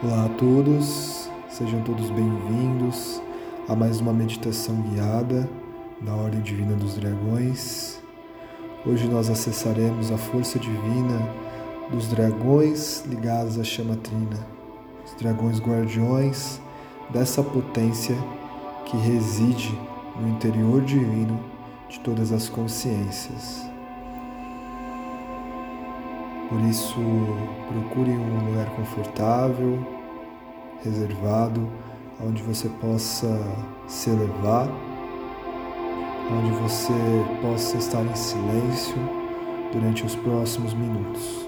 Olá a todos, sejam todos bem-vindos a mais uma meditação guiada da Ordem Divina dos Dragões. Hoje nós acessaremos a força divina dos dragões ligados à chama trina, os dragões guardiões dessa potência que reside no interior divino de todas as consciências. Por isso, procure um lugar confortável, reservado, onde você possa se elevar, onde você possa estar em silêncio durante os próximos minutos.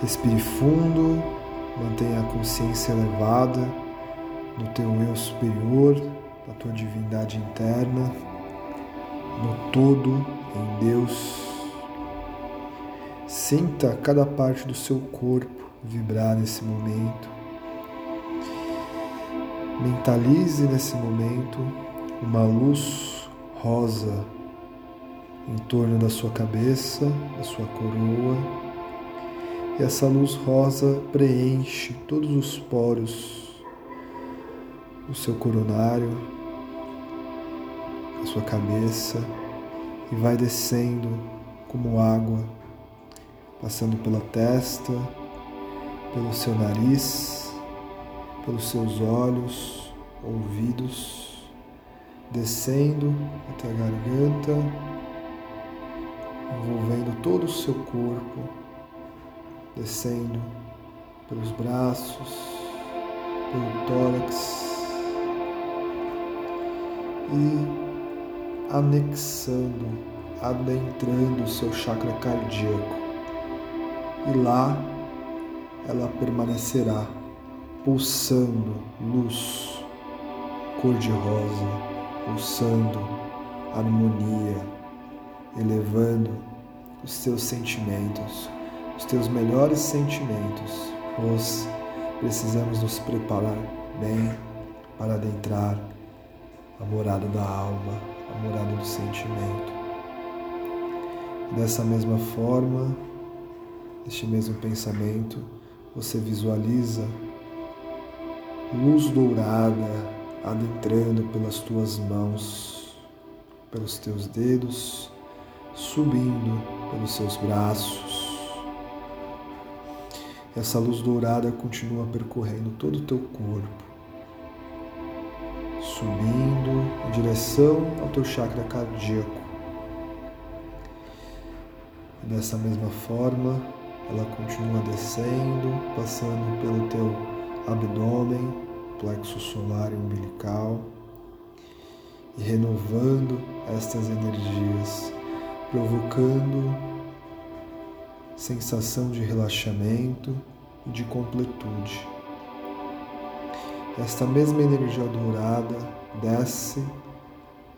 Respire fundo, mantenha a consciência elevada no teu eu superior, na tua divindade interna, no todo, em Deus Sinta cada parte do seu corpo vibrar nesse momento. Mentalize nesse momento uma luz rosa em torno da sua cabeça, da sua coroa. E essa luz rosa preenche todos os poros do seu coronário, da sua cabeça e vai descendo como água passando pela testa, pelo seu nariz, pelos seus olhos, ouvidos, descendo até a garganta, envolvendo todo o seu corpo, descendo pelos braços, pelo tórax e anexando, adentrando o seu chakra cardíaco e lá ela permanecerá pulsando luz cor-de-rosa, pulsando harmonia, elevando os teus sentimentos, os teus melhores sentimentos. Nós precisamos nos preparar bem para adentrar a morada da alma, a morada do sentimento. Dessa mesma forma, Neste mesmo pensamento, você visualiza luz dourada adentrando pelas tuas mãos, pelos teus dedos, subindo pelos seus braços. Essa luz dourada continua percorrendo todo o teu corpo, subindo em direção ao teu chakra cardíaco. Dessa mesma forma, ela continua descendo, passando pelo teu abdômen, plexo solar e umbilical, e renovando estas energias, provocando sensação de relaxamento e de completude. Esta mesma energia dourada desce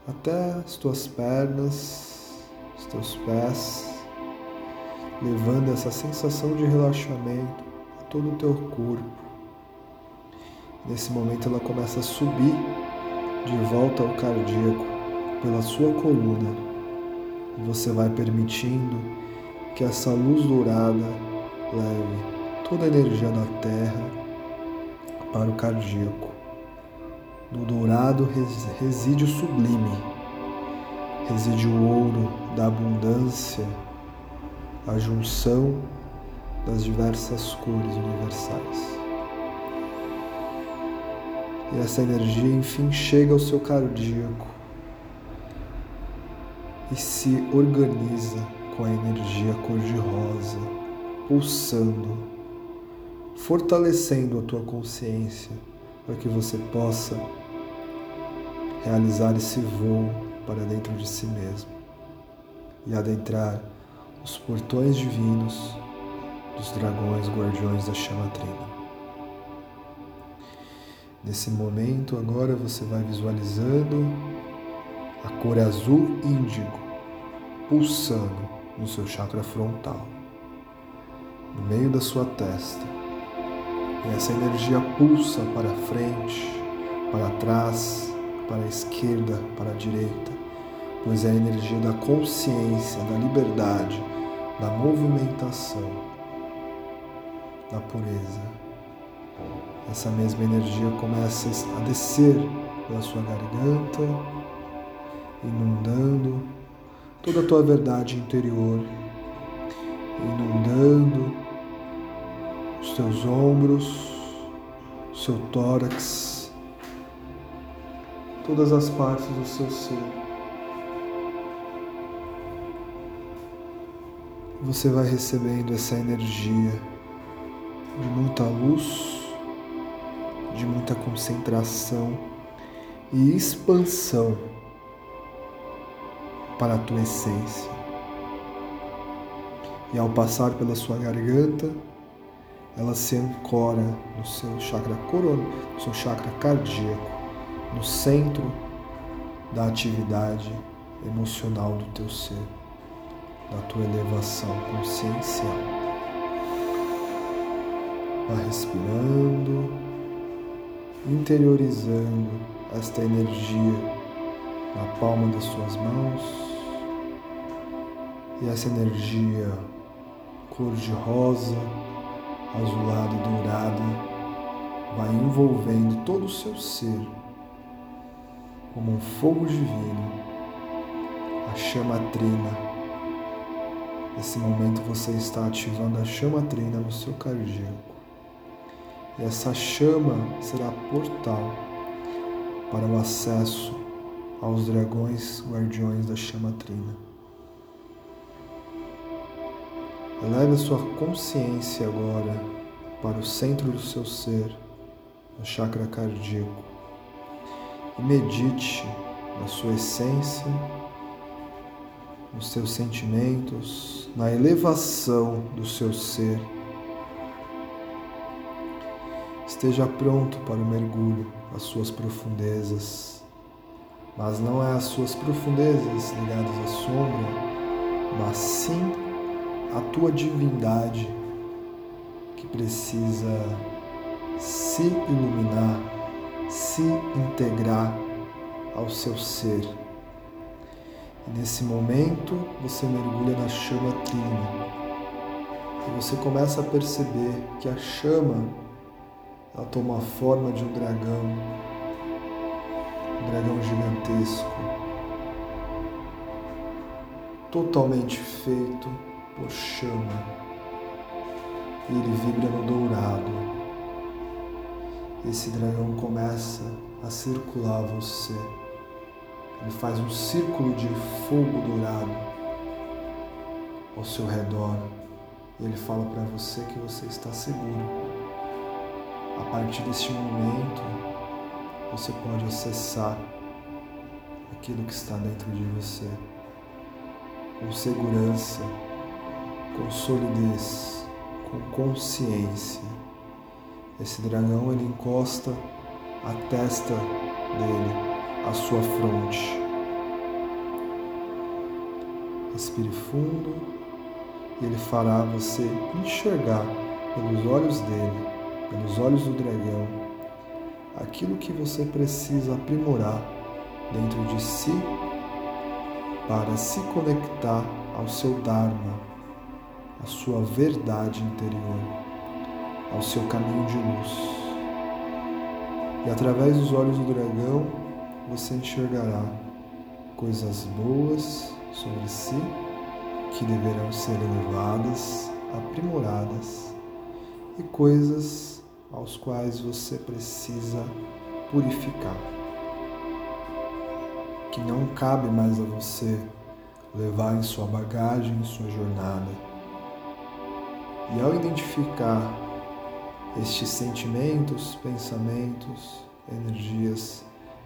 até as tuas pernas, os teus pés, levando essa sensação de relaxamento a todo o teu corpo. Nesse momento ela começa a subir de volta ao cardíaco pela sua coluna. Você vai permitindo que essa luz dourada leve toda a energia da terra para o cardíaco. No dourado reside o sublime, reside o ouro da abundância a junção das diversas cores universais. E essa energia, enfim, chega ao seu cardíaco e se organiza com a energia cor-de-rosa, pulsando, fortalecendo a tua consciência para que você possa realizar esse voo para dentro de si mesmo e adentrar os portões divinos dos dragões guardiões da chama trina. Nesse momento, agora você vai visualizando a cor azul índigo pulsando no seu chakra frontal, no meio da sua testa. E essa energia pulsa para frente, para trás, para a esquerda, para a direita, pois é a energia da consciência, da liberdade, da movimentação. da pureza. Essa mesma energia começa a descer pela sua garganta, inundando toda a tua verdade interior, inundando os teus ombros, seu tórax, todas as partes do seu ser. Você vai recebendo essa energia de muita luz, de muita concentração e expansão para a tua essência. E ao passar pela sua garganta, ela se ancora no seu chakra corona, no seu chakra cardíaco, no centro da atividade emocional do teu ser, da tua elevação consciencial. Vá respirando, interiorizando esta energia na palma das suas mãos e essa energia cor de rosa, azulada e dourada vai envolvendo todo o seu ser como um fogo divino, a chama trina. Nesse momento você está ativando a chama trina no seu cardíaco. E essa chama será portal para o acesso aos dragões guardiões da chama trina. Eleve a sua consciência agora para o centro do seu ser, no chakra cardíaco, e medite na sua essência, nos seus sentimentos, na elevação do seu ser Esteja pronto para o mergulho às suas profundezas, mas não é as suas profundezas ligadas à sombra, mas sim a tua divindade que precisa se iluminar, se integrar ao seu ser. E nesse momento você mergulha na chama trina e você começa a perceber que a chama ela toma a forma de um dragão, um dragão gigantesco, totalmente feito por chama. E ele vibra no dourado. Esse dragão começa a circular você. Ele faz um círculo de fogo dourado ao seu redor. E ele fala para você que você está seguro a partir deste momento, você pode acessar aquilo que está dentro de você com segurança, com solidez, com consciência. Esse dragão ele encosta a testa dele à sua fronte. Respire fundo e ele fará você enxergar pelos olhos dele pelos olhos do dragão, aquilo que você precisa aprimorar dentro de si para se conectar ao seu Dharma, à sua verdade interior, ao seu caminho de luz. E através dos olhos do dragão, você enxergará coisas boas sobre si que deverão ser elevadas, aprimoradas e coisas aos quais você precisa purificar, que não cabe mais a você levar em sua bagagem, em sua jornada. E ao identificar estes sentimentos, pensamentos, energias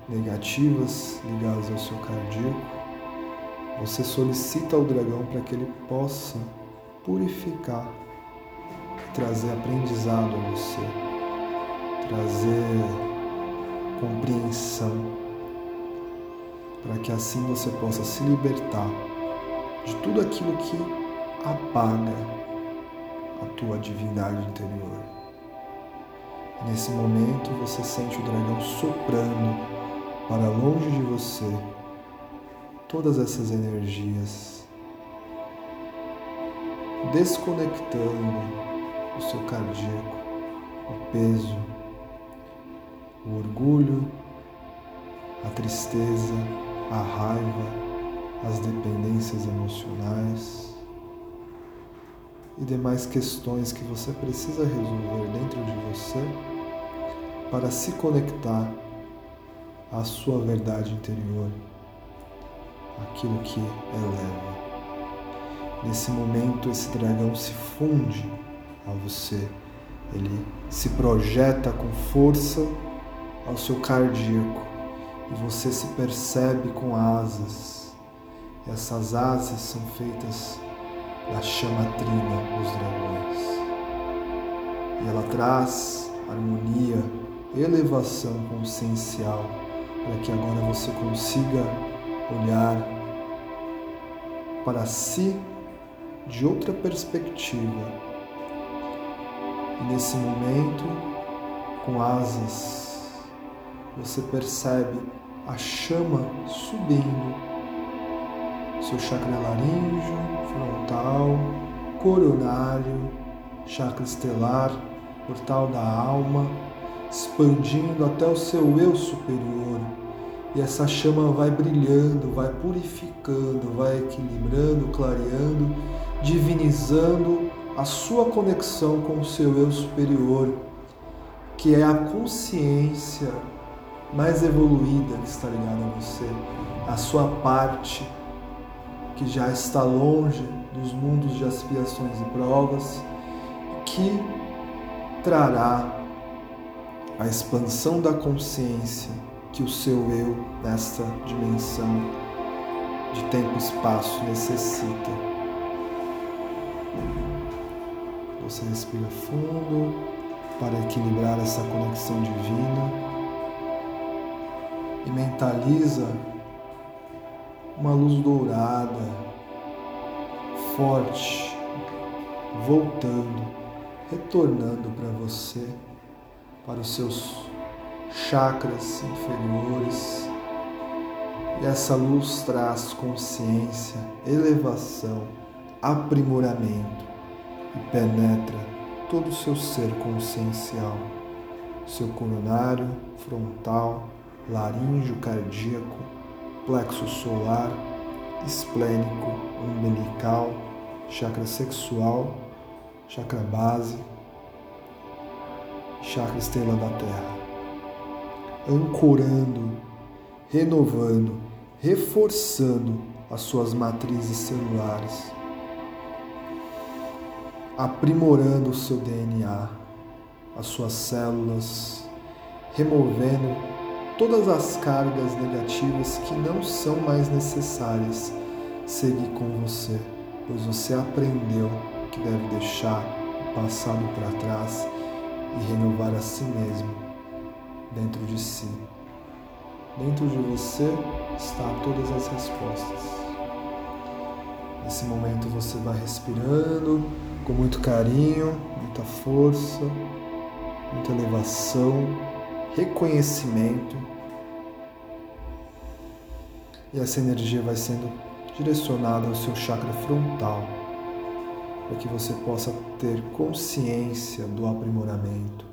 negativas ligadas ao seu cardíaco, você solicita ao dragão para que ele possa purificar, trazer aprendizado a você trazer compreensão, para que assim você possa se libertar de tudo aquilo que apaga a tua divindade interior. Nesse momento você sente o dragão soprando para longe de você todas essas energias, desconectando o seu cardíaco, o peso, o orgulho, a tristeza, a raiva, as dependências emocionais e demais questões que você precisa resolver dentro de você para se conectar à sua verdade interior, aquilo que eleva. Nesse momento, esse dragão se funde a você, ele se projeta com força ao seu cardíaco e você se percebe com asas. Essas asas são feitas da chama trina dos dragões. E ela traz harmonia, elevação consciencial para que agora você consiga olhar para si de outra perspectiva. E nesse momento, com asas, você percebe a chama subindo, seu chakra laríngeo, frontal, coronário, chakra estelar, portal da alma, expandindo até o seu eu superior. E essa chama vai brilhando, vai purificando, vai equilibrando, clareando, divinizando a sua conexão com o seu eu superior, que é a consciência mais evoluída que está ligada a você, a sua parte que já está longe dos mundos de aspirações e provas, que trará a expansão da consciência que o seu eu nesta dimensão de tempo e espaço necessita. Você respira fundo para equilibrar essa conexão divina e mentaliza uma luz dourada, forte, voltando, retornando para você, para os seus chakras inferiores. E essa luz traz consciência, elevação, aprimoramento e penetra todo o seu ser consciencial, seu coronário, frontal, laríngeo cardíaco, plexo solar, esplênico, umbilical, chakra sexual, chakra base, chakra estrela da Terra. Ancorando, renovando, reforçando as suas matrizes celulares, aprimorando o seu DNA, as suas células, removendo todas as cargas negativas que não são mais necessárias seguir com você, pois você aprendeu que deve deixar o passado para trás e renovar a si mesmo dentro de si. Dentro de você está todas as respostas. Nesse momento você vai respirando com muito carinho, muita força, muita elevação, reconhecimento e essa energia vai sendo direcionada ao seu chakra frontal, para que você possa ter consciência do aprimoramento,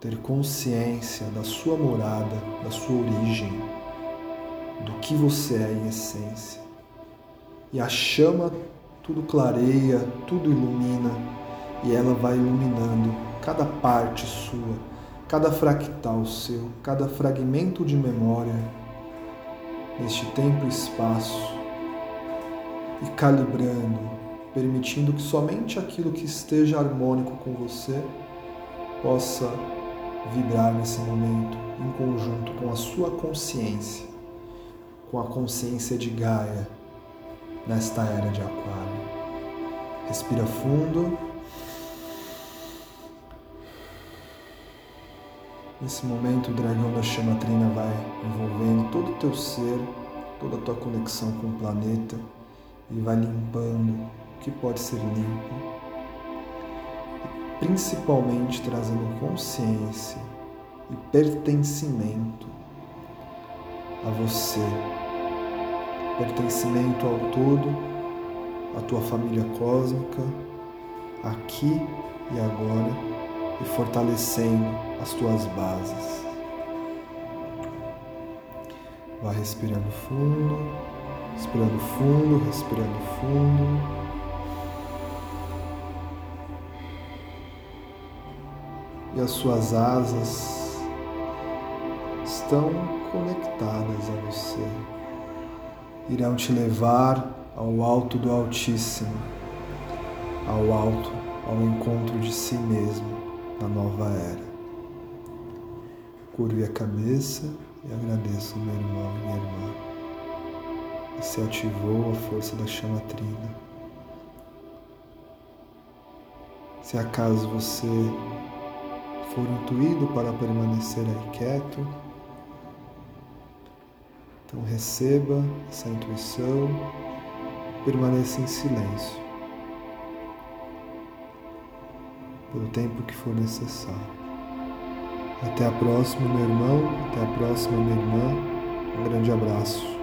ter consciência da sua morada, da sua origem, do que você é em essência. E a chama tudo clareia, tudo ilumina, e ela vai iluminando cada parte sua, cada fractal seu, cada fragmento de memória neste tempo e espaço e calibrando, permitindo que somente aquilo que esteja harmônico com você possa vibrar nesse momento em conjunto com a sua consciência, com a consciência de Gaia nesta era de Aquário. Respira fundo. Nesse momento, o dragão da chama trina vai envolvendo todo o teu ser, toda a tua conexão com o planeta e vai limpando que pode ser limpo, principalmente trazendo consciência e pertencimento a você, pertencimento ao todo, à tua família cósmica, aqui e agora e fortalecendo as tuas bases. Vá respirando fundo, respirando fundo, respirando fundo. E as suas asas estão conectadas a você. Irão te levar ao alto do Altíssimo, ao alto, ao encontro de si mesmo na nova era. Curve a cabeça e agradeço meu irmão e minha irmã. Você ativou a força da chama trina. Se acaso você for intuído para permanecer aí quieto, então receba essa intuição, permaneça em silêncio pelo tempo que for necessário. Até a próxima, meu irmão, até a próxima, minha irmã. Um grande abraço.